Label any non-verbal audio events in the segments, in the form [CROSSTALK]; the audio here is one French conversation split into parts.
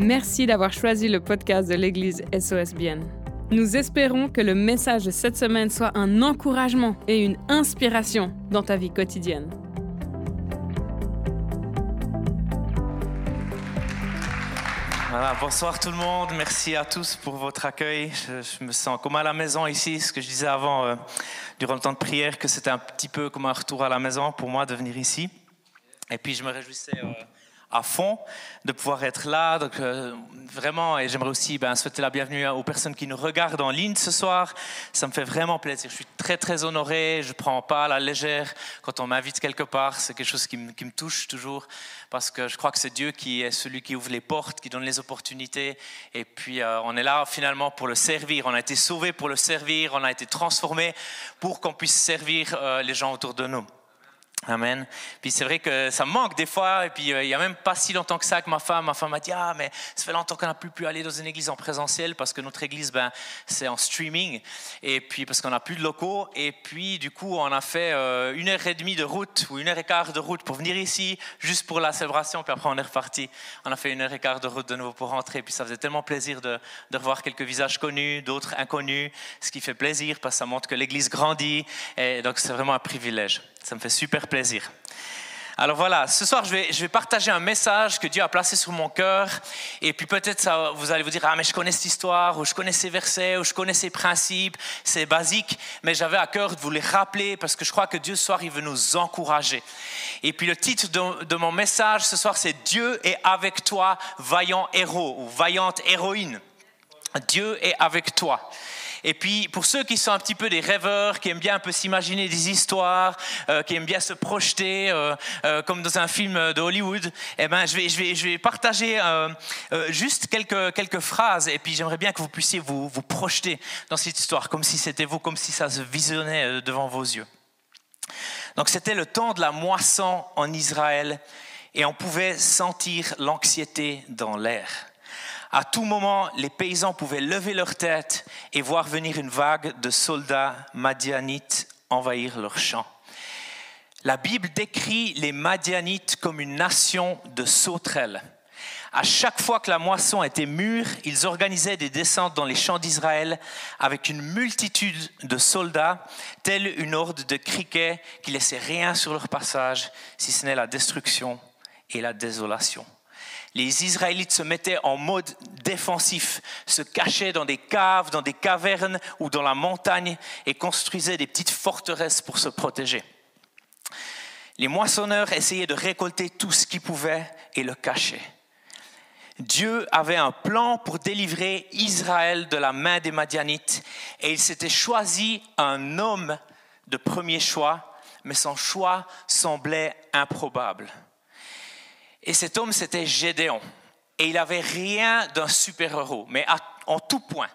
Merci d'avoir choisi le podcast de l'Église SOSBN. Nous espérons que le message de cette semaine soit un encouragement et une inspiration dans ta vie quotidienne. Voilà, bonsoir tout le monde, merci à tous pour votre accueil. Je, me sens comme à la maison ici, ce que je disais avant, euh, durant le temps de prière, que c'était un petit peu comme un retour à la maison pour moi de venir ici. Et puis je me réjouissais... Euh, à fond de pouvoir être là. Donc, euh, vraiment, et j'aimerais aussi ben, souhaiter la bienvenue aux personnes qui nous regardent en ligne ce soir. Ça me fait vraiment plaisir. Je suis très, très honoré. Je ne prends pas à la légère quand on m'invite quelque part. C'est quelque chose qui me, touche toujours parce que je crois que c'est Dieu qui est celui qui ouvre les portes, qui donne les opportunités. Et puis, euh, on est là finalement pour le servir. On a été sauvés pour le servir. On a été transformés pour qu'on puisse servir euh, les gens autour de nous. Amen. Puis c'est vrai que ça me manque des fois. Et puis euh, il n'y a même pas si longtemps que ça que ma femme, ma femme m'a dit ah mais ça fait longtemps qu'on n'a plus pu aller dans une église en présentiel parce que notre église ben c'est en streaming et puis parce qu'on n'a plus de locaux. Et puis du coup on a fait euh, une heure et demie de route ou une heure et quart de route pour venir ici juste pour la célébration. Puis après on est reparti. On a fait une heure et quart de route de nouveau pour rentrer. Puis ça faisait tellement plaisir de, de revoir quelques visages connus, d'autres inconnus, ce qui fait plaisir parce que ça montre que l'église grandit. Et donc c'est vraiment un privilège. Ça me fait super plaisir. Alors voilà, ce soir, je vais, je vais partager un message que Dieu a placé sur mon cœur. Et puis peut-être vous allez vous dire, ah mais je connais cette histoire, ou je connais ces versets, ou je connais ces principes, c'est basique. Mais j'avais à cœur de vous les rappeler parce que je crois que Dieu ce soir, il veut nous encourager. Et puis le titre de, de mon message ce soir, c'est Dieu est avec toi, vaillant héros, ou vaillante héroïne. Dieu est avec toi. Et puis, pour ceux qui sont un petit peu des rêveurs, qui aiment bien un peu s'imaginer des histoires, euh, qui aiment bien se projeter, euh, euh, comme dans un film de Hollywood, eh ben, je, vais, je, vais, partager juste quelques, quelques phrases. Et puis, j'aimerais bien que vous puissiez vous, vous projeter dans cette histoire, comme si c'était vous, comme si ça se visionnait devant vos yeux. Donc, c'était le temps de la moisson en Israël et on pouvait sentir l'anxiété dans l'air. À tout moment, les paysans pouvaient lever leur tête et voir venir une vague de soldats madianites envahir leurs champs. La Bible décrit les Madianites comme une nation de sauterelles. À chaque fois que la moisson était mûre, ils organisaient des descentes dans les champs d'Israël avec une multitude de soldats, telle une horde de criquets qui laissaient rien sur leur passage, si ce n'est la destruction et la désolation les Israélites se mettaient en mode défensif, se cachaient dans des caves, dans des cavernes ou dans la montagne et construisaient des petites forteresses pour se protéger. Les moissonneurs essayaient de récolter tout ce qu'ils pouvaient et le cacher. Dieu avait un plan pour délivrer Israël de la main des Madianites et il s'était choisi un homme de premier choix, mais son choix semblait improbable. Et cet homme, c'était Gédéon. Et il n'avait rien d'un super-héros, mais en tout point.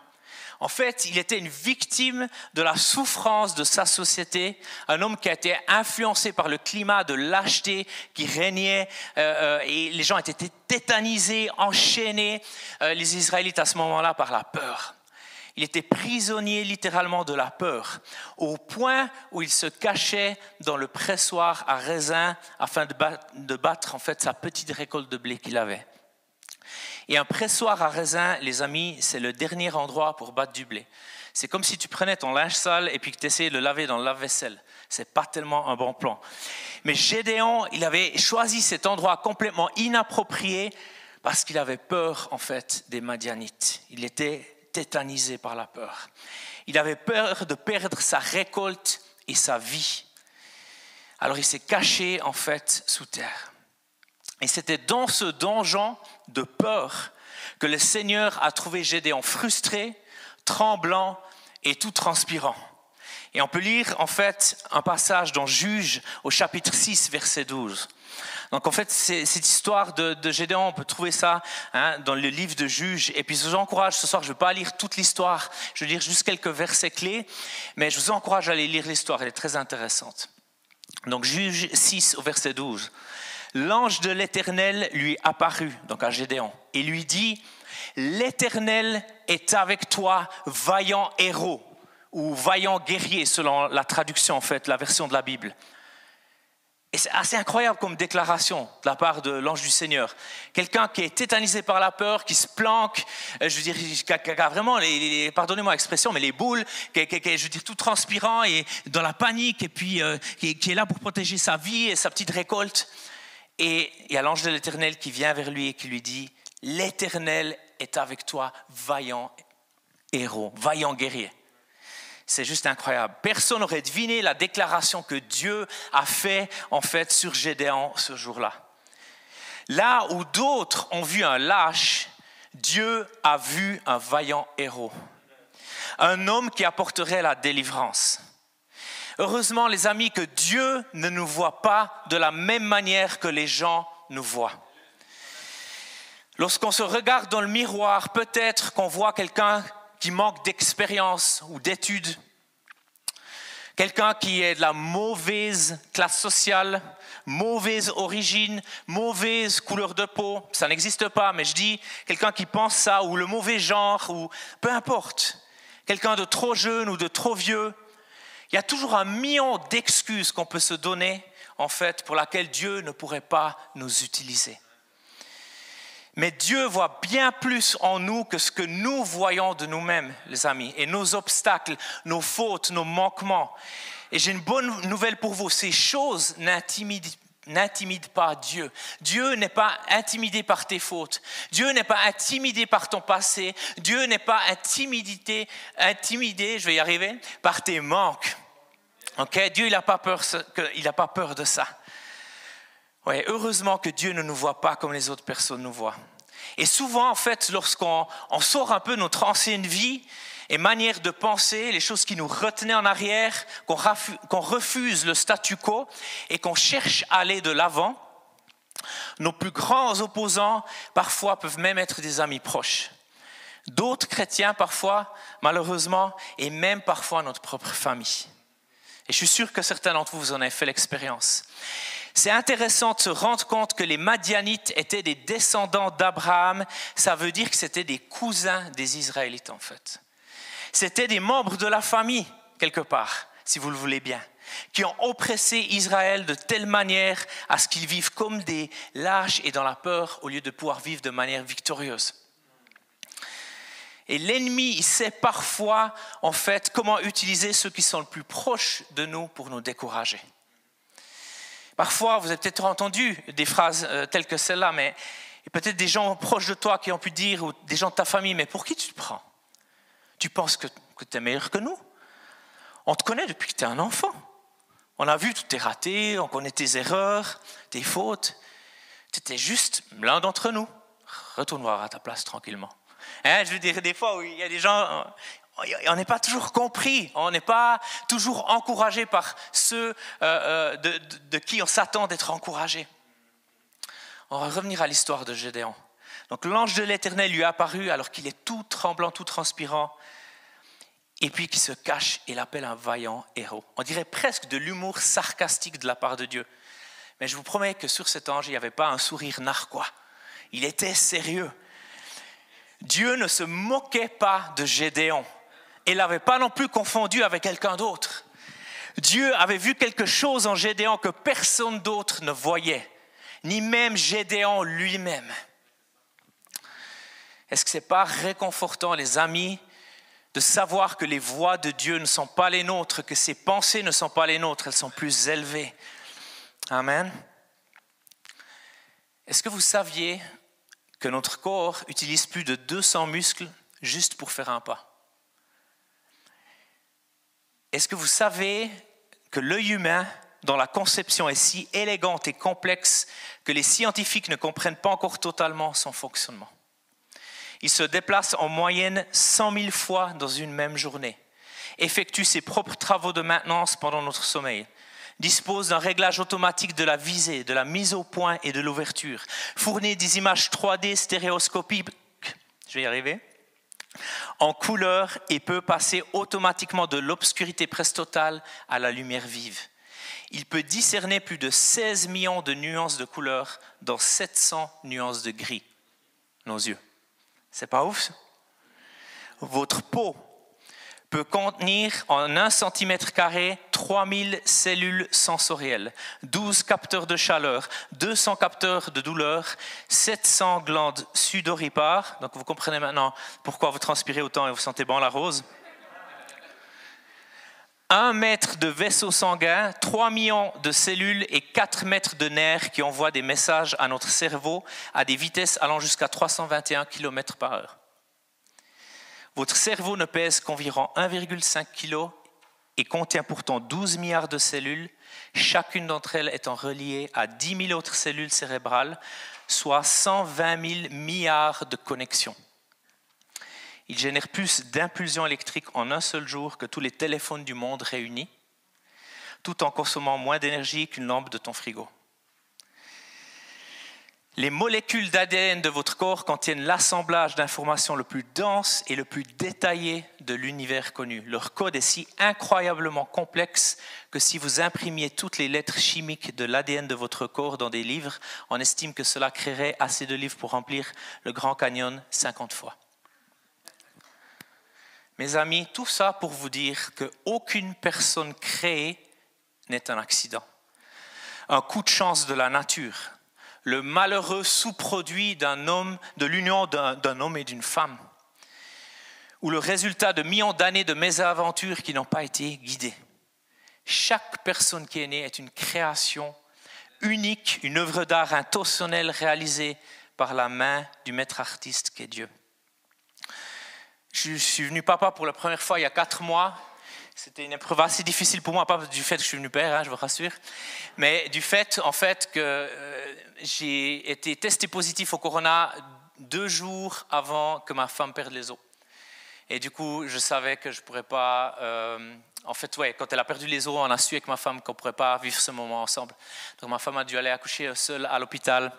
En fait, il était une victime de la souffrance de sa société, un homme qui a été influencé par le climat de lâcheté qui régnait, euh, euh, et les gens étaient tétanisés, enchaînés, euh, les Israélites à ce moment-là, par la peur. Il était prisonnier littéralement de la peur, au point où il se cachait dans le pressoir à raisin afin de battre, en fait sa petite récolte de blé qu'il avait. Et un pressoir à raisin, les amis, c'est le dernier endroit pour battre du blé. C'est comme si tu prenais ton linge sale et puis que tu essayais de le laver dans le lave-vaisselle. C'est pas tellement un bon plan. Mais Gédéon, il avait choisi cet endroit complètement inapproprié parce qu'il avait peur, en fait, des Madianites. Il était tétanisé par la peur. Il avait peur de perdre sa récolte et sa vie. Alors il s'est caché en fait sous terre. Et c'était dans ce donjon de peur que le Seigneur a trouvé Gédéon frustré, tremblant et tout transpirant. Et on peut lire en fait un passage dans Juge au chapitre 6, verset 12. Donc en fait, cette histoire de, Gédéon, on peut trouver ça hein, dans le livre de Juges. Et puis je vous encourage ce soir, je ne vais pas lire toute l'histoire, je vais lire juste quelques versets clés, mais je vous encourage à aller lire l'histoire, elle est très intéressante. Donc Juge 6 au verset 12. L'ange de l'Éternel lui apparut, donc à Gédéon, et lui dit, L'Éternel est avec toi, vaillant héros, ou vaillant guerrier, selon la traduction en fait, la version de la Bible. Et c'est assez incroyable comme déclaration de la part de l'ange du Seigneur. Quelqu'un qui est tétanisé par la peur, qui se planque, euh, je veux dire, qui a, vraiment, pardonnez-moi l'expression, mais les boules, qui est, je veux dire, tout transpirant et dans la panique, et puis euh, qui, est là pour protéger sa vie et sa petite récolte. Et il y a l'ange de l'Éternel qui vient vers lui et qui lui dit, l'Éternel est avec toi, vaillant héros, vaillant guerrier. C'est juste incroyable. Personne n'aurait deviné la déclaration que Dieu a fait en fait sur Gédéon ce jour-là. Là où d'autres ont vu un lâche, Dieu a vu un vaillant héros. Un homme qui apporterait la délivrance. Heureusement, les amis, que Dieu ne nous voit pas de la même manière que les gens nous voient. Lorsqu'on se regarde dans le miroir, peut-être qu'on voit quelqu'un qui manque d'expérience ou d'études, quelqu'un qui est de la mauvaise classe sociale, mauvaise origine, mauvaise couleur de peau, ça n'existe pas, mais je dis quelqu'un qui pense ça, ou le mauvais genre, ou peu importe, quelqu'un de trop jeune ou de trop vieux, il y a toujours un million d'excuses qu'on peut se donner, en fait, pour laquelle Dieu ne pourrait pas nous utiliser. Mais Dieu voit bien plus en nous que ce que nous voyons de nous-mêmes, les amis, et nos obstacles, nos fautes, nos manquements. Et j'ai une bonne nouvelle pour vous, ces choses n'intimident pas Dieu. Dieu n'est pas intimidé par tes fautes. Dieu n'est pas intimidé par ton passé. Dieu n'est pas intimidé, intimidé, je vais y arriver, par tes manques. Dieu, n'a pas peur de ça. Oui, heureusement que Dieu ne nous voit pas comme les autres personnes nous voient. Et souvent, en fait, lorsqu'on sort un peu notre ancienne vie et manière de penser, les choses qui nous retenaient en arrière, qu'on refuse le statu quo et qu'on cherche à aller de l'avant, nos plus grands opposants, parfois, peuvent même être des amis proches. D'autres chrétiens, parfois, malheureusement, et même parfois notre propre famille. Et je suis sûr que certains d'entre vous, vous en avez fait l'expérience. C'est intéressant de se rendre compte que les Madianites étaient des descendants d'Abraham. Ça veut dire que c'était des cousins des Israélites, en fait. C'était des membres de la famille, quelque part, si vous le voulez bien, qui ont oppressé Israël de telle manière à ce qu'ils vivent comme des lâches et dans la peur au lieu de pouvoir vivre de manière victorieuse. Et l'ennemi, il sait parfois, en fait, comment utiliser ceux qui sont le plus proches de nous pour nous décourager. Parfois, vous avez peut-être entendu des phrases euh, telles que celle-là, mais peut-être des gens proches de toi qui ont pu dire, ou des gens de ta famille, mais pour qui tu te prends? Tu penses que, tu es meilleur que nous? On te connaît depuis que tu es un enfant. On a vu tout tes ratés, on connaît tes erreurs, tes fautes. Tu étais juste l'un d'entre nous. Retourne voir à ta place tranquillement. Hein, je veux dire, des fois, il y a des gens, on n'est pas toujours compris, on n'est pas toujours encouragé par ceux euh, euh, de, qui on s'attend d'être encouragé. On va revenir à l'histoire de Gédéon. Donc l'ange de l'Éternel lui est apparu alors qu'il est tout tremblant, tout transpirant, et puis qui se cache et l'appelle un vaillant héros. On dirait presque de l'humour sarcastique de la part de Dieu. Mais je vous promets que sur cet ange, il n'y avait pas un sourire narquois. Il était sérieux. Dieu ne se moquait pas de Gédéon et l'avait pas non plus confondu avec quelqu'un d'autre. Dieu avait vu quelque chose en Gédéon que personne d'autre ne voyait, ni même Gédéon lui-même. Est-ce que ce n'est pas réconfortant, les amis, de savoir que les voix de Dieu ne sont pas les nôtres, que ses pensées ne sont pas les nôtres, elles sont plus élevées? Amen. Est-ce que vous saviez que notre corps utilise plus de 200 muscles juste pour faire un pas? Est-ce que vous savez que l'œil humain, dont la conception est si élégante et complexe que les scientifiques ne comprennent pas encore totalement son fonctionnement? Il se déplace en moyenne 100 000 fois dans une même journée, effectue ses propres travaux de maintenance pendant notre sommeil, dispose d'un réglage automatique de la visée, de la mise au point et de l'ouverture, fournit des images 3D stéréoscopiques, je vais y arriver, en couleur et peut passer automatiquement de l'obscurité presque totale à la lumière vive. Il peut discerner plus de 16 millions de nuances de couleurs dans 700 nuances de gris. Nos yeux. C'est pas ouf Votre peau peut contenir en 1 cm 3000 cellules sensorielles, 12 capteurs de chaleur, 200 capteurs de douleur, 700 glandes sudoripares. Donc vous comprenez maintenant pourquoi vous transpirez autant et vous sentez bon la rose. 1 mètre de vaisseau sanguin, 3 millions de cellules et 4 mètres de nerfs qui envoient des messages à notre cerveau à des vitesses allant jusqu'à 321 km par heure. Votre cerveau ne pèse qu'environ 1,5 kg et contient pourtant 12 milliards de cellules, chacune d'entre elles étant reliée à 10 000 autres cellules cérébrales, soit 120 000 milliards de connexions. Il génère plus d'impulsions électriques en un seul jour que tous les téléphones du monde réunis, tout en consommant moins d'énergie qu'une lampe de ton frigo. Les molécules d'ADN de votre corps contiennent l'assemblage d'informations le plus dense et le plus détaillé de l'univers connu. Leur code est si incroyablement complexe que si vous imprimiez toutes les lettres chimiques de l'ADN de votre corps dans des livres, on estime que cela créerait assez de livres pour remplir le Grand Canyon 50 fois. Mes amis, tout ça pour vous dire qu'aucune personne créée n'est un accident, un coup de chance de la nature le malheureux sous-produit d'un homme, de l'union d'un homme et d'une femme, ou le résultat de millions d'années de mésaventures qui n'ont pas été guidées. Chaque personne qui est née est une création unique, une œuvre d'art intentionnelle réalisée par la main du maître artiste qui est Dieu. Je suis venu papa pour la première fois il y a quatre mois c'était une épreuve assez difficile pour moi, pas du fait que je suis venu père, hein, je vous rassure, mais du fait, en fait, que euh, j'ai été testé positif au corona deux jours avant que ma femme perde les os. Et du coup, je savais que je ne pourrais pas. Euh, en fait, ouais, quand elle a perdu les os, on a su avec ma femme qu'on ne pourrait pas vivre ce moment ensemble. Donc ma femme a dû aller accoucher seule à l'hôpital.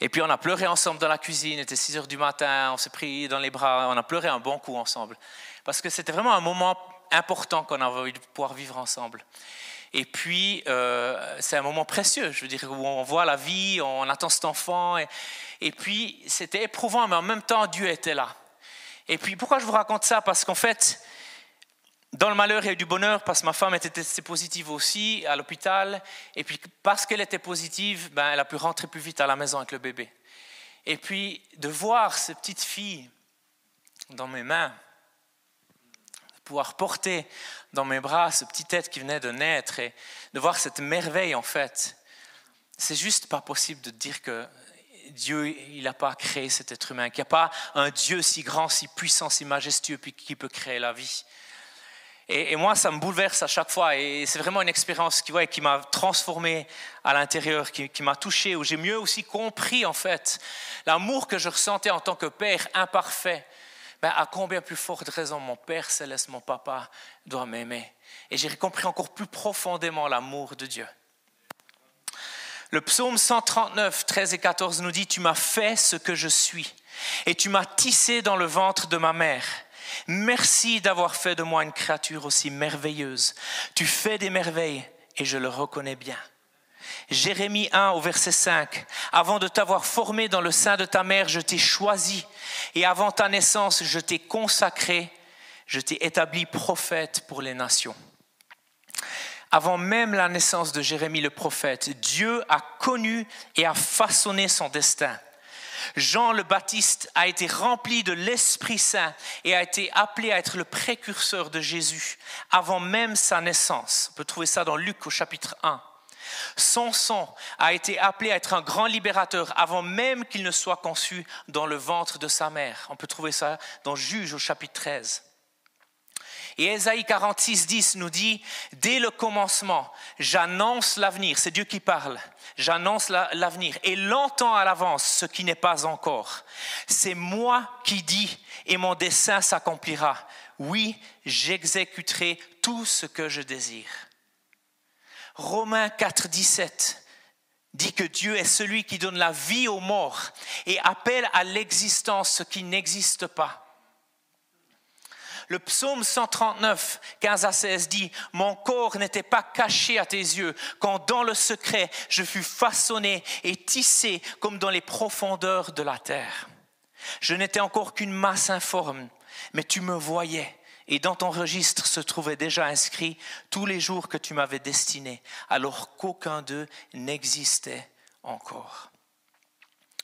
Et puis on a pleuré ensemble dans la cuisine, il était 6 heures du matin, on s'est pris dans les bras, on a pleuré un bon coup ensemble. Parce que c'était vraiment un moment important qu'on a envie de pouvoir vivre ensemble. Et puis, euh, c'est un moment précieux, je veux dire, où on voit la vie, on attend cet enfant. Et, puis, c'était éprouvant, mais en même temps, Dieu était là. Et puis, pourquoi je vous raconte ça? Parce qu'en fait, dans le malheur, il y a eu du bonheur, parce que ma femme était positive aussi à l'hôpital. Et puis, parce qu'elle était positive, ben, elle a pu rentrer plus vite à la maison avec le bébé. Et puis, de voir cette petite fille dans mes mains, pouvoir porter dans mes bras ce petit être qui venait de naître et de voir cette merveille en fait. C'est juste pas possible de dire que Dieu, il n'a pas créé cet être humain, qu'il n'y a pas un Dieu si grand, si puissant, si majestueux, qui peut créer la vie. Et, moi, ça me bouleverse à chaque fois. Et c'est vraiment une expérience qui, ouais, qui m'a transformé à l'intérieur, qui m'a touché, où j'ai mieux aussi compris, en fait, l'amour que je ressentais en tant que père imparfait, à combien plus forte raison mon Père céleste, mon Papa, doit m'aimer. Et j'ai compris encore plus profondément l'amour de Dieu. Le psaume 139, 13 et 14 nous dit, Tu m'as fait ce que je suis, et tu m'as tissé dans le ventre de ma mère. Merci d'avoir fait de moi une créature aussi merveilleuse. Tu fais des merveilles, et je le reconnais bien. Jérémie 1 au verset 5. Avant de t'avoir formé dans le sein de ta mère, je t'ai choisi. Et avant ta naissance, je t'ai consacré. Je t'ai établi prophète pour les nations. Avant même la naissance de Jérémie le prophète, Dieu a connu et a façonné son destin. Jean le Baptiste a été rempli de l'Esprit Saint et a été appelé à être le précurseur de Jésus avant même sa naissance. On peut trouver ça dans Luc au chapitre 1. Samson a été appelé à être un grand libérateur avant même qu'il ne soit conçu dans le ventre de sa mère. On peut trouver ça dans Juge au chapitre 13. Et Ésaïe 46, 10 nous dit, dès le commencement, j'annonce l'avenir, c'est Dieu qui parle, j'annonce l'avenir et l'entends à l'avance ce qui n'est pas encore. C'est moi qui dis et mon dessein s'accomplira. Oui, j'exécuterai tout ce que je désire. Romains 4, 17 dit que Dieu est celui qui donne la vie aux morts et appelle à l'existence ce qui n'existe pas. Le psaume 139, 15 à 16 dit, Mon corps n'était pas caché à tes yeux, quand dans le secret je fus façonné et tissé comme dans les profondeurs de la terre. Je n'étais encore qu'une masse informe, mais tu me voyais Et dans ton registre se trouvait déjà inscrit tous les jours que tu m'avais destinés, alors qu'aucun d'eux n'existait encore.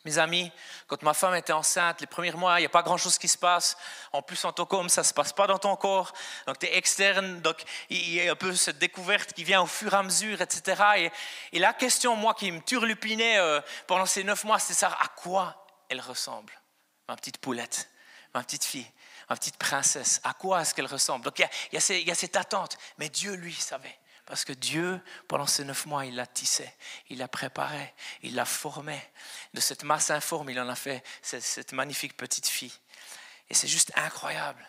Mes amis, quand ma femme était enceinte, les premiers mois, il n'y a pas grand-chose qui se passe. En plus, en tant qu'homme, ça ne se passe pas dans ton corps. Donc, tu es externe. Donc, il y a un peu cette découverte qui vient au fur et à mesure, etc. Et, la question, moi, qui me turlupinait euh, pendant ces neuf mois, c'est ça, à quoi elle ressemble Ma petite poulette, ma petite fille, ma petite princesse. À quoi est-ce qu'elle ressemble? Donc, il y, a, y a cette attente. Mais Dieu, lui, savait. Parce que Dieu, pendant ces neuf mois, il la tissait, il la préparait, il la formait. De cette masse informe, il en a fait cette magnifique petite fille. Et c'est juste incroyable.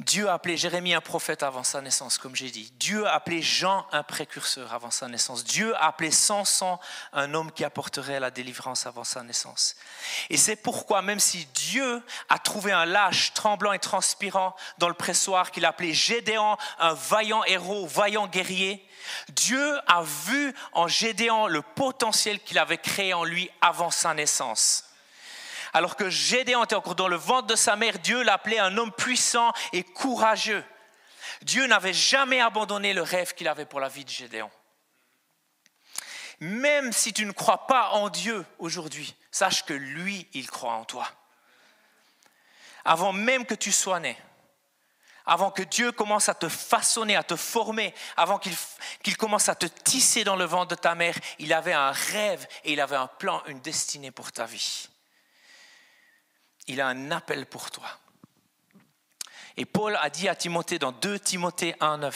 Dieu a appelé Jérémie un prophète avant sa naissance, comme j'ai dit. Dieu a appelé Jean un précurseur avant sa naissance. Dieu a appelé Samson un homme qui apporterait la délivrance avant sa naissance. Et c'est pourquoi, même si Dieu a trouvé un lâche tremblant et transpirant dans le pressoir qu'il a appelé Gédéon, un vaillant héros, vaillant guerrier, Dieu a vu en Gédéon le potentiel qu'il avait créé en lui avant sa naissance. Alors que Gédéon était encore dans le ventre de sa mère, Dieu l'appelait un homme puissant et courageux. Dieu n'avait jamais abandonné le rêve qu'il avait pour la vie de Gédéon. Même si tu ne crois pas en Dieu aujourd'hui, sache que lui, il croit en toi. Avant même que tu sois né, avant que Dieu commence à te façonner, à te former, avant qu'il commence à te tisser dans le ventre de ta mère, il avait un rêve et il avait un plan, une destinée pour ta vie il a un appel pour toi. Et Paul a dit à Timothée dans 2 Timothée 1.9,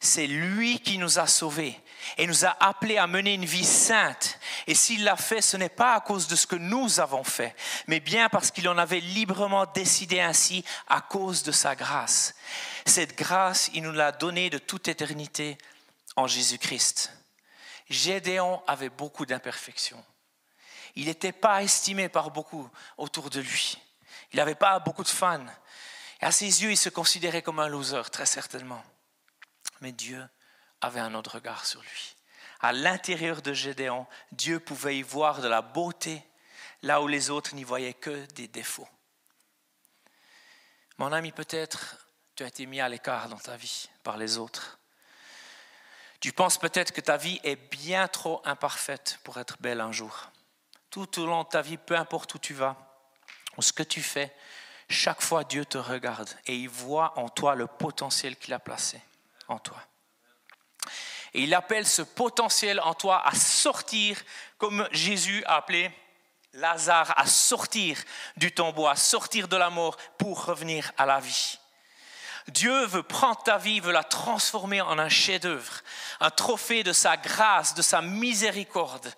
c'est lui qui nous a sauvés et nous a appelés à mener une vie sainte. Et s'il l'a fait, ce n'est pas à cause de ce que nous avons fait, mais bien parce qu'il en avait librement décidé ainsi à cause de sa grâce. Cette grâce, il nous l'a donnée de toute éternité en Jésus-Christ. Gédéon avait beaucoup d'imperfections. Il n'était pas estimé par beaucoup autour de lui. Il n'avait pas beaucoup de fans. Et à ses yeux, il se considérait comme un loser, très certainement. Mais Dieu avait un autre regard sur lui. À l'intérieur de Gédéon, Dieu pouvait y voir de la beauté, là où les autres n'y voyaient que des défauts. Mon ami, peut-être tu as été mis à l'écart dans ta vie par les autres. Tu penses peut-être que ta vie est bien trop imparfaite pour être belle un jour tout au long de ta vie, peu importe où tu vas ou ce que tu fais, chaque fois Dieu te regarde et il voit en toi le potentiel qu'il a placé en toi. Et il appelle ce potentiel en toi à sortir, comme Jésus a appelé Lazare à sortir du tombeau, à sortir de la mort pour revenir à la vie. Dieu veut prendre ta vie, veut la transformer en un chef-d'œuvre, un trophée de sa grâce, de sa miséricorde,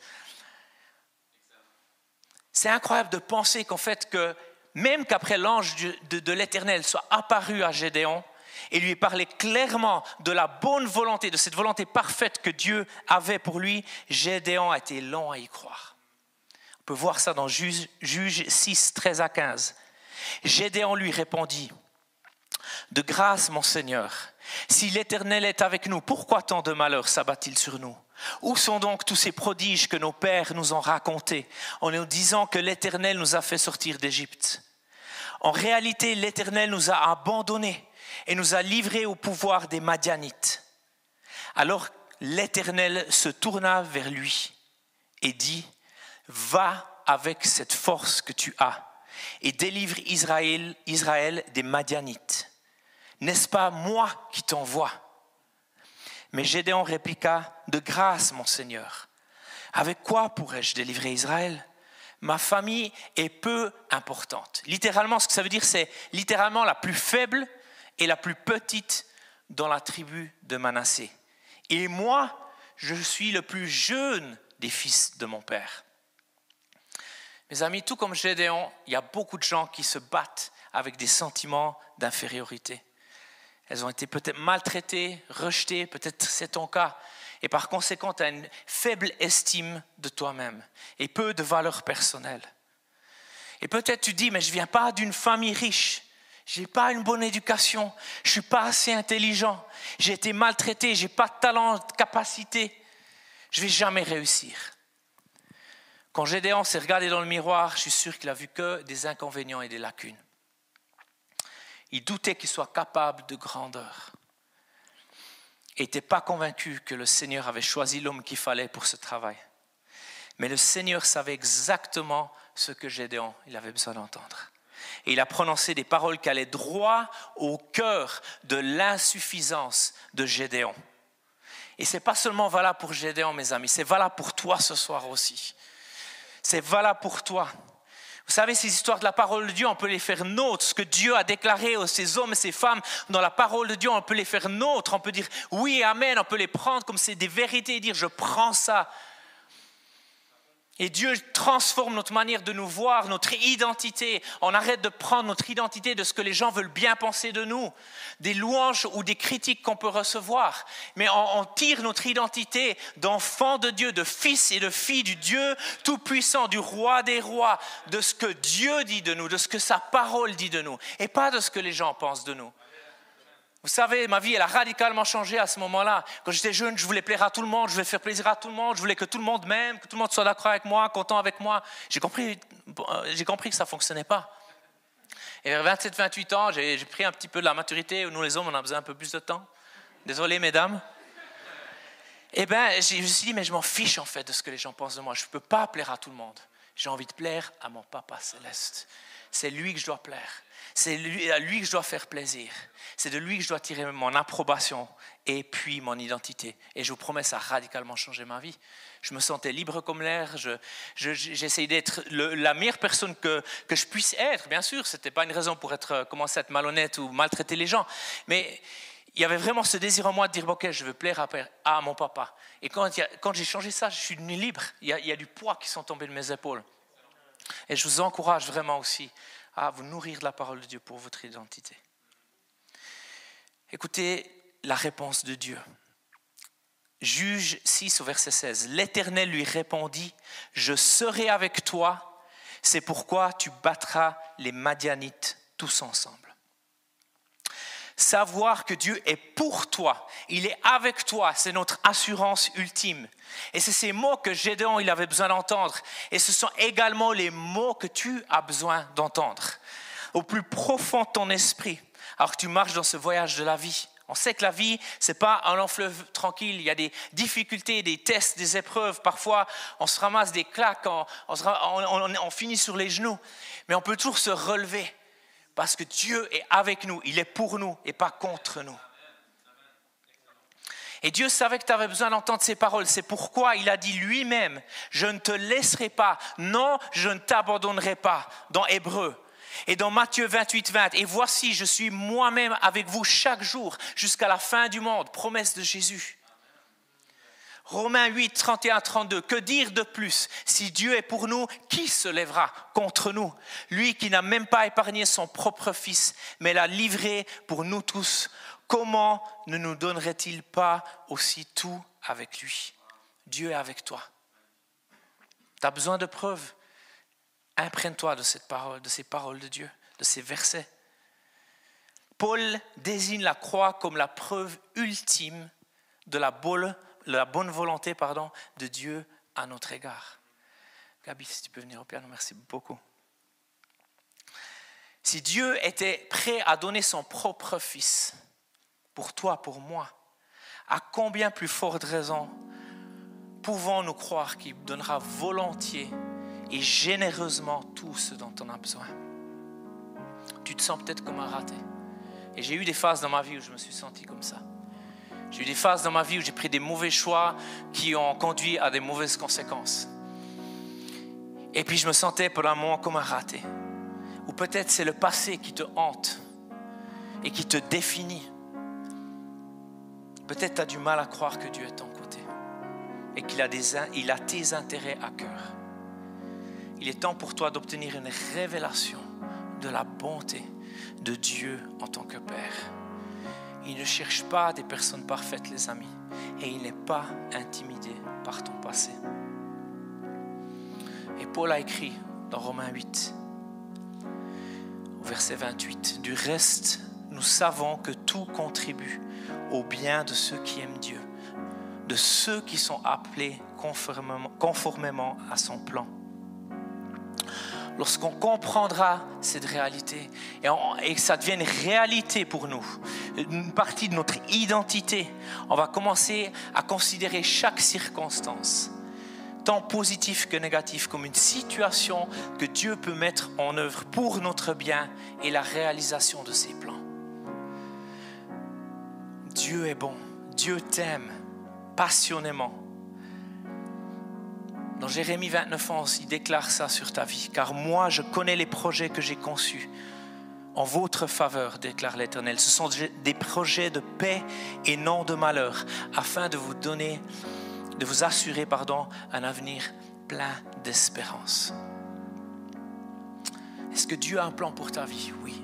c'est incroyable de penser qu'en fait, même qu'après l'ange de, l'Éternel soit apparu à Gédéon et lui parlé clairement de la bonne volonté, de cette volonté parfaite que Dieu avait pour lui, Gédéon a été long à y croire. On peut voir ça dans Juge, Juge 6, 13 à 15. Gédéon lui répondit, De grâce, mon Seigneur, si l'Éternel est avec nous, pourquoi tant de malheurs s'abat-il sur nous? Où sont donc tous ces prodiges que nos pères nous ont racontés en nous disant que l'Éternel nous a fait sortir d'Égypte? En réalité, l'Éternel nous a abandonnés et nous a livrés au pouvoir des Madianites. Alors l'Éternel se tourna vers lui et dit, Va avec cette force que tu as et délivre Israël, Israël des Madianites. N'est-ce pas moi qui t'envoie? Mais Gédéon répliqua, De grâce, mon Seigneur, avec quoi pourrais-je délivrer Israël? Ma famille est peu importante. Littéralement, ce que ça veut dire, c'est littéralement la plus faible et la plus petite dans la tribu de Manassé. Et moi, je suis le plus jeune des fils de mon père. Mes amis, tout comme Gédéon, il y a beaucoup de gens qui se battent avec des sentiments d'infériorité. Elles ont été peut-être maltraitées, rejetées, peut-être c'est ton cas. Et par conséquent, tu as une faible estime de toi-même et peu de valeur personnelle. Et peut-être tu dis, mais je ne viens pas d'une famille riche. Je n'ai pas une bonne éducation. Je ne suis pas assez intelligent. J'ai été maltraité. Je n'ai pas de talent, de capacité. Je ne vais jamais réussir. Quand Gédéon s'est regardé dans le miroir, je suis sûr qu'il a vu que des inconvénients et des lacunes. Il doutait qu'il soit capable de grandeur. Et n'était pas convaincu que le Seigneur avait choisi l'homme qu'il fallait pour ce travail. Mais le Seigneur savait exactement ce que Gédéon il avait besoin d'entendre. Et il a prononcé des paroles qui allaient droit au cœur de l'insuffisance de Gédéon. Et ce n'est pas seulement valable pour Gédéon, mes amis, c'est valable pour toi ce soir aussi. C'est valable pour toi. Vous savez, ces histoires de la parole de Dieu, on peut les faire nôtres. Ce que Dieu a déclaré aux ces hommes et ces femmes dans la parole de Dieu, on peut les faire nôtres. On peut dire oui, amen. On peut les prendre comme c'est des vérités et dire je prends ça. Et Dieu transforme notre manière de nous voir, notre identité. On arrête de prendre notre identité de ce que les gens veulent bien penser de nous, des louanges ou des critiques qu'on peut recevoir. Mais on, tire notre identité d'enfant de Dieu, de fils et de fille du Dieu tout-puissant, du roi des rois, de ce que Dieu dit de nous, de ce que sa parole dit de nous, et pas de ce que les gens pensent de nous. Vous savez, ma vie, elle a radicalement changé à ce moment-là. Quand j'étais jeune, je voulais plaire à tout le monde, je voulais faire plaisir à tout le monde, je voulais que tout le monde m'aime, que tout le monde soit d'accord avec moi, content avec moi. J'ai compris, euh, j'ai compris que ça ne fonctionnait pas. Et vers 27-28 ans, j'ai pris un petit peu de la maturité. Nous, les hommes, on a besoin un peu plus de temps. Désolé, mesdames. Eh bien, je me suis dit, mais je m'en fiche en fait de ce que les gens pensent de moi. Je ne peux pas plaire à tout le monde. J'ai envie de plaire à mon papa céleste. C'est lui que je dois plaire. C'est à lui que je dois faire plaisir. C'est de lui que je dois tirer mon approbation et puis mon identité. Et je vous promets, ça a radicalement changé ma vie. Je me sentais libre comme l'air. J'essayais d'être la meilleure personne que, que je puisse être. Bien sûr, ce n'était pas une raison pour être, commencer à être malhonnête ou maltraiter les gens. Mais il y avait vraiment ce désir en moi de dire, ok, je veux plaire à, à mon papa. Et quand, quand j'ai changé ça, je suis devenu libre. Il y, a, il y a du poids qui sont tombés de mes épaules. Et je vous encourage vraiment aussi à vous nourrir de la parole de Dieu pour votre identité. Écoutez la réponse de Dieu. Juge 6 au verset 16. L'Éternel lui répondit, je serai avec toi, c'est pourquoi tu battras les Madianites tous ensemble. Savoir que Dieu est pour toi, il est avec toi, c'est notre assurance ultime. Et c'est ces mots que Gédéon il avait besoin d'entendre. Et ce sont également les mots que tu as besoin d'entendre. Au plus profond de ton esprit, alors que tu marches dans ce voyage de la vie. On sait que la vie, c'est pas un long tranquille. Il y a des difficultés, des tests, des épreuves. Parfois, on se ramasse des claques, on finit sur les genoux. Mais on peut toujours se relever parce que Dieu est avec nous, il est pour nous et pas contre nous. Et Dieu savait que tu avais besoin d'entendre ces paroles. C'est pourquoi il a dit lui-même, je ne te laisserai pas, non, je ne t'abandonnerai pas, dans Hébreu. Et dans Matthieu 28, 20, et voici, je suis moi-même avec vous chaque jour jusqu'à la fin du monde, promesse de Jésus. Romains 8, 31, 32. Que dire de plus? Si Dieu est pour nous, qui se lèvera contre nous? Lui qui n'a même pas épargné son propre Fils, mais l'a livré pour nous tous, comment ne nous donnerait-il pas aussi tout avec lui? Dieu est avec toi. Tu as besoin de preuves? Imprègne-toi de cette parole, de ces paroles de Dieu, de ces versets. Paul désigne la croix comme la preuve ultime de la bonne la bonne volonté pardon, de Dieu à notre égard. Gabi, si tu peux venir au piano, merci beaucoup. Si Dieu était prêt à donner son propre Fils pour toi, pour moi, à combien plus forte raison pouvons-nous croire qu'il donnera volontiers et généreusement tout ce dont on a besoin? Tu te sens peut-être comme un raté. Et j'ai eu des phases dans ma vie où je me suis senti comme ça. J'ai eu des phases dans ma vie où j'ai pris des mauvais choix qui ont conduit à des mauvaises conséquences. Et puis je me sentais pendant un moment comme un raté. Ou peut-être c'est le passé qui te hante et qui te définit. Peut-être tu as du mal à croire que Dieu est de ton côté et qu'il a, des, il a tes intérêts à cœur. Il est temps pour toi d'obtenir une révélation de la bonté de Dieu en tant que Père. Il ne cherche pas des personnes parfaites, les amis. Et il n'est pas intimidé par ton passé. Et Paul a écrit dans Romains 8, au verset 28, Du reste, nous savons que tout contribue au bien de ceux qui aiment Dieu, de ceux qui sont appelés conformément à son plan. Lorsqu'on comprendra cette réalité et, que ça devienne réalité pour nous, une partie de notre identité, on va commencer à considérer chaque circonstance, tant positive que négative, comme une situation que Dieu peut mettre en œuvre pour notre bien et la réalisation de ses plans. Dieu est bon, Dieu t'aime passionnément. Dans Jérémie 29, 11, il déclare ça sur ta vie. Car moi, je connais les projets que j'ai conçus en votre faveur, déclare l'Éternel. Ce sont des projets de paix et non de malheur, afin de vous donner, de vous assurer, pardon, un avenir plein d'espérance. Est-ce que Dieu a un plan pour ta vie? Oui.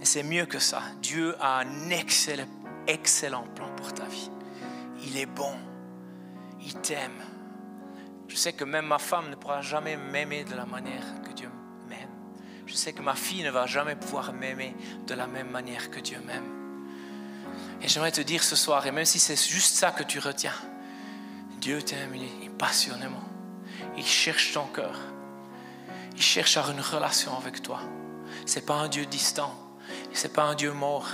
Et c'est mieux que ça. Dieu a un excellent, excellent plan pour ta vie. Il est bon. Il t'aime. Je sais que même ma femme ne pourra jamais m'aimer de la manière que Dieu m'aime. Je sais que ma fille ne va jamais pouvoir m'aimer de la même manière que Dieu m'aime. Et j'aimerais te dire ce soir, et même si c'est juste ça que tu retiens, Dieu t'aime passionnément. Il cherche ton cœur. Il cherche à une relation avec toi. Ce n'est pas un Dieu distant. Ce n'est pas un Dieu mort.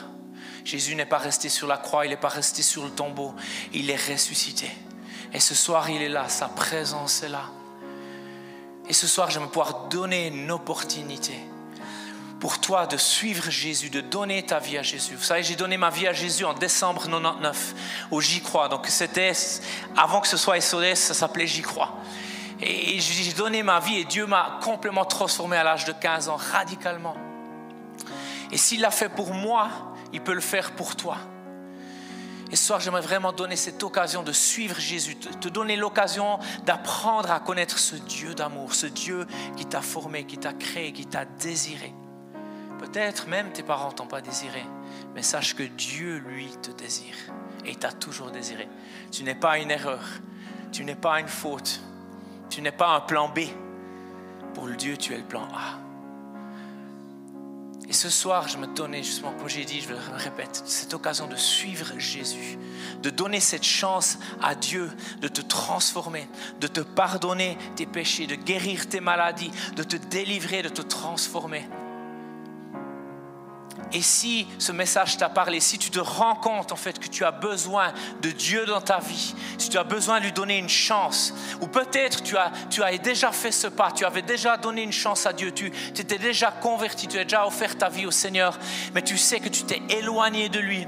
Jésus n'est pas resté sur la croix, il n'est pas resté sur le tombeau. Il est ressuscité. Et ce soir, il est là, sa présence est là. Et ce soir, j'aimerais pouvoir donner une opportunité pour toi de suivre Jésus, de donner ta vie à Jésus. Vous savez, j'ai donné ma vie à Jésus en décembre 99 au J'y crois. Donc c'était, avant que ce soit SOS, ça s'appelait J'y crois. Et j'ai donné ma vie et Dieu m'a complètement transformé à l'âge de 15 ans, radicalement. Et s'il l'a fait pour moi, il peut le faire pour toi. Et ce soir, j'aimerais vraiment donner cette occasion de suivre Jésus, te donner l'occasion d'apprendre à connaître ce Dieu d'amour, ce Dieu qui t'a formé, qui t'a créé, qui t'a désiré. Peut-être même tes parents t'ont pas désiré, mais sache que Dieu, lui, te désire et t'a toujours désiré. Tu n'es pas une erreur, tu n'es pas une faute, tu n'es pas un plan B. Pour le Dieu, tu es le plan A. Et ce soir, je me donnais justement, comme j'ai dit, je le répète, cette occasion de suivre Jésus, de donner cette chance à Dieu de te transformer, de te pardonner tes péchés, de guérir tes maladies, de te délivrer, de te transformer. Et si ce message t'a parlé, si tu te rends compte en fait que tu as besoin de Dieu dans ta vie, si tu as besoin de lui donner une chance, ou peut-être tu as, tu as déjà fait ce pas, tu avais déjà donné une chance à Dieu, tu t'étais déjà converti, tu as déjà offert ta vie au Seigneur, mais tu sais que tu t'es éloigné de lui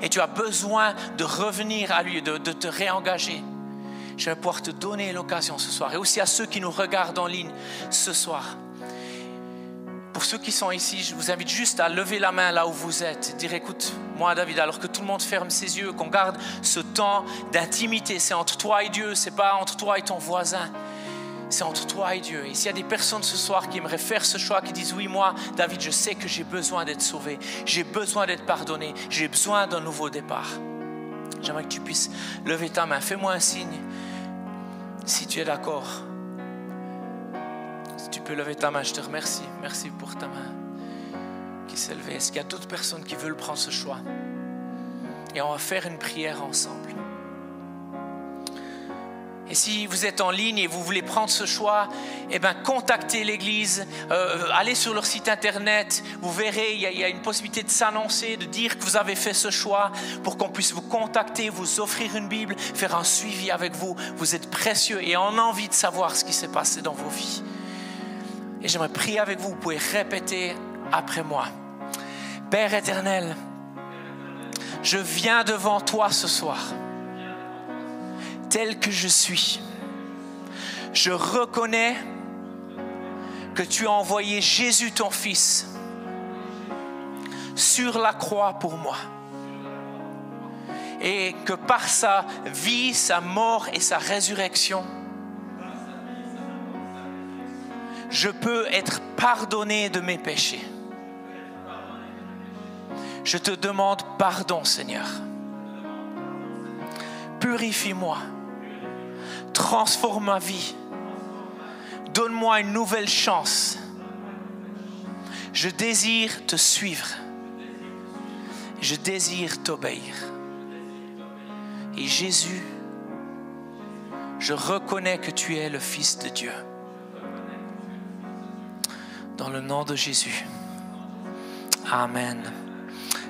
et tu as besoin de revenir à lui, de, de te réengager. Je vais pouvoir te donner l'occasion ce soir et aussi à ceux qui nous regardent en ligne ce soir pour ceux qui sont ici, je vous invite juste à lever la main là où vous êtes dire écoute, moi David, alors que tout le monde ferme ses yeux, qu'on garde ce temps d'intimité, c'est entre toi et Dieu, c'est pas entre toi et ton voisin. C'est entre toi et Dieu. Et s'il y a des personnes ce soir qui aimeraient faire ce choix, qui disent oui, moi, David, je sais que j'ai besoin d'être sauvé, j'ai besoin d'être pardonné, j'ai besoin d'un nouveau départ. J'aimerais que tu puisses lever ta main. Fais-moi un signe si tu es d'accord tu peux lever ta main, je te remercie. Merci pour ta main qui s'est levée. Est-ce qu'il y a d'autres personnes qui veulent prendre ce choix? Et on va faire une prière ensemble. Et si vous êtes en ligne et vous voulez prendre ce choix, eh ben, contactez l'Église, euh, allez sur leur site internet, vous verrez, il y, a, il y a une possibilité de s'annoncer, de dire que vous avez fait ce choix pour qu'on puisse vous contacter, vous offrir une Bible, faire un suivi avec vous. Vous êtes précieux et on a envie de savoir ce qui s'est passé dans vos vies. Et j'aimerais prier avec vous. Vous pouvez répéter après moi. Père éternel, je viens devant toi ce soir, tel que je suis. Je reconnais que tu as envoyé Jésus ton Fils sur la croix pour moi. Et que par sa vie, sa mort et sa résurrection, je peux être pardonné de mes péchés. Je te demande pardon, Seigneur. Purifie-moi. Transforme ma vie. Donne-moi une nouvelle chance. Je désire te suivre. Je désire t'obéir. Et Jésus, je reconnais que tu es le Fils de Dieu Dans le nom de Jésus. Amen.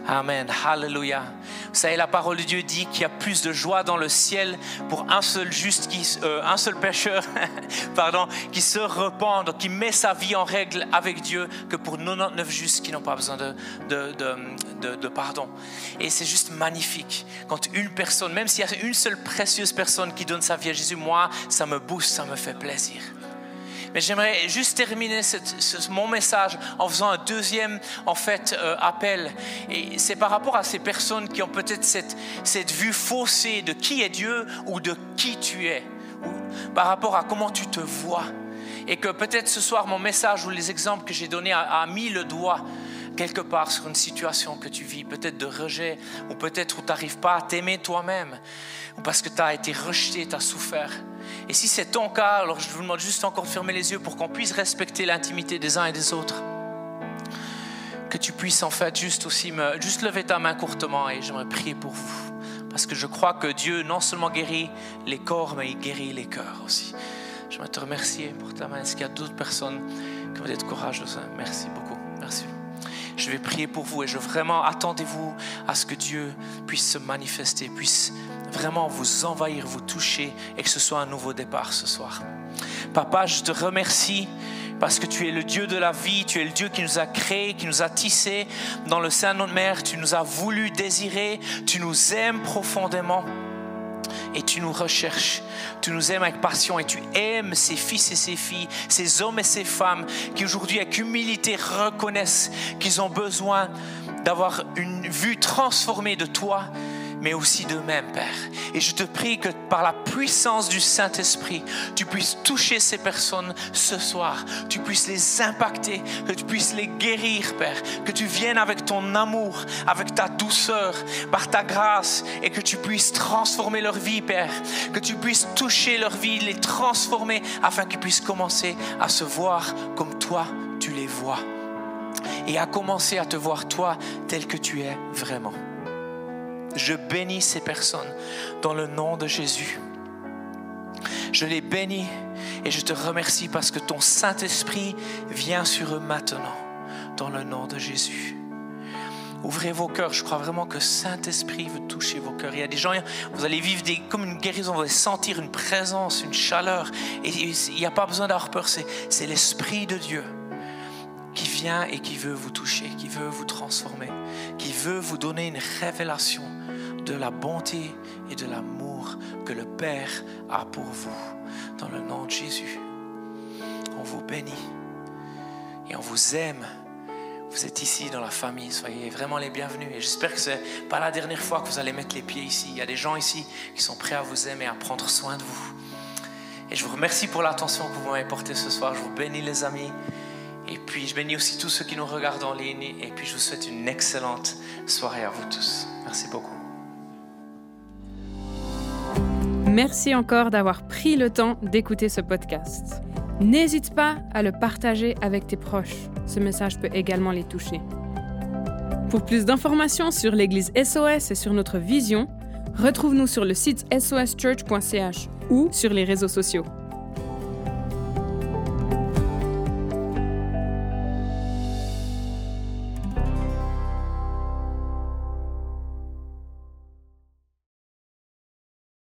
Amen. Hallelujah. Vous savez, la parole de Dieu dit qu'il y a plus de joie dans le ciel pour un seul juste, qui, euh, un seul pécheur, [LAUGHS] pardon, qui se repent, qui met sa vie en règle avec Dieu, que pour 99 justes qui n'ont pas besoin de, de, pardon. Et c'est juste magnifique quand une personne, même s'il y a une seule précieuse personne qui donne sa vie à Jésus, moi, ça me booste, ça me fait plaisir. Mais j'aimerais juste terminer mon message en faisant un deuxième en fait euh, appel. C'est par rapport à ces personnes qui ont peut-être cette, cette vue faussée de qui est Dieu ou de qui tu es, ou par rapport à comment tu te vois. Et que peut-être ce soir mon message ou les exemples que j'ai donnés a, a mis le doigt quelque part sur une situation que tu vis, peut-être de rejet, ou peut-être où tu n'arrives pas à t'aimer toi-même, ou parce que tu as été rejeté, tu as souffert. Et si c'est ton cas, alors je vous demande juste encore de fermer les yeux pour qu'on puisse respecter l'intimité des uns et des autres. Que tu puisses en fait juste aussi me, juste lever ta main courtement et j'aimerais prier pour vous. Parce que je crois que Dieu non seulement guérit les corps, mais il guérit les cœurs aussi. Je te remercier pour ta main. Est-ce qu'il y a d'autres personnes qui vont être courageuses Merci beaucoup. Merci. Je vais prier pour vous et je vraiment attendez-vous à ce que Dieu puisse se manifester, puisse vraiment vous envahir, vous toucher et que ce soit un nouveau départ ce soir. Papa, je te remercie parce que tu es le Dieu de la vie, tu es le Dieu qui nous a créés, qui nous a tissés dans le sein de notre mère, tu nous as voulu désirer, tu nous aimes profondément et tu nous recherches. Tu nous aimes avec passion et tu aimes ces fils et ces filles, ces hommes et ces femmes qui aujourd'hui avec humilité reconnaissent qu'ils ont besoin d'avoir une vue transformée de toi mais aussi d'eux-mêmes, Père. Et je te prie que par la puissance du Saint-Esprit, tu puisses toucher ces personnes ce soir, tu puisses les impacter, que tu puisses les guérir, Père, que tu viennes avec ton amour, avec ta douceur, par ta grâce, et que tu puisses transformer leur vie, Père, que tu puisses toucher leur vie, les transformer, afin qu'ils puissent commencer à se voir comme toi, tu les vois, et à commencer à te voir toi tel que tu es vraiment. Je bénis ces personnes dans le nom de Jésus. Je les bénis et je te remercie parce que ton Saint-Esprit vient sur eux maintenant, dans le nom de Jésus. Ouvrez vos cœurs. Je crois vraiment que Saint-Esprit veut toucher vos cœurs. Il y a des gens, vous allez vivre comme une guérison, vous allez sentir une présence, une chaleur. Il n'y a pas besoin d'avoir peur, c'est l'Esprit de Dieu qui vient et qui veut vous toucher, qui veut vous transformer, qui veut vous donner une révélation de la bonté et de l'amour que le Père a pour vous. Dans le nom de Jésus, on vous bénit et on vous aime. Vous êtes ici dans la famille, soyez vraiment les bienvenus. Et j'espère que ce n'est pas la dernière fois que vous allez mettre les pieds ici. Il y a des gens ici qui sont prêts à vous aimer, à prendre soin de vous. Et je vous remercie pour l'attention que vous m'avez portée ce soir. Je vous bénis les amis. Et puis je bénis aussi tous ceux qui nous regardent en ligne. Et puis je vous souhaite une excellente soirée à vous tous. Merci beaucoup. Merci encore d'avoir pris le temps d'écouter ce podcast. N'hésite pas à le partager avec tes proches. Ce message peut également les toucher. Pour plus d'informations sur l'Église SOS et sur notre vision, retrouve-nous sur le site soschurch.ch ou sur les réseaux sociaux.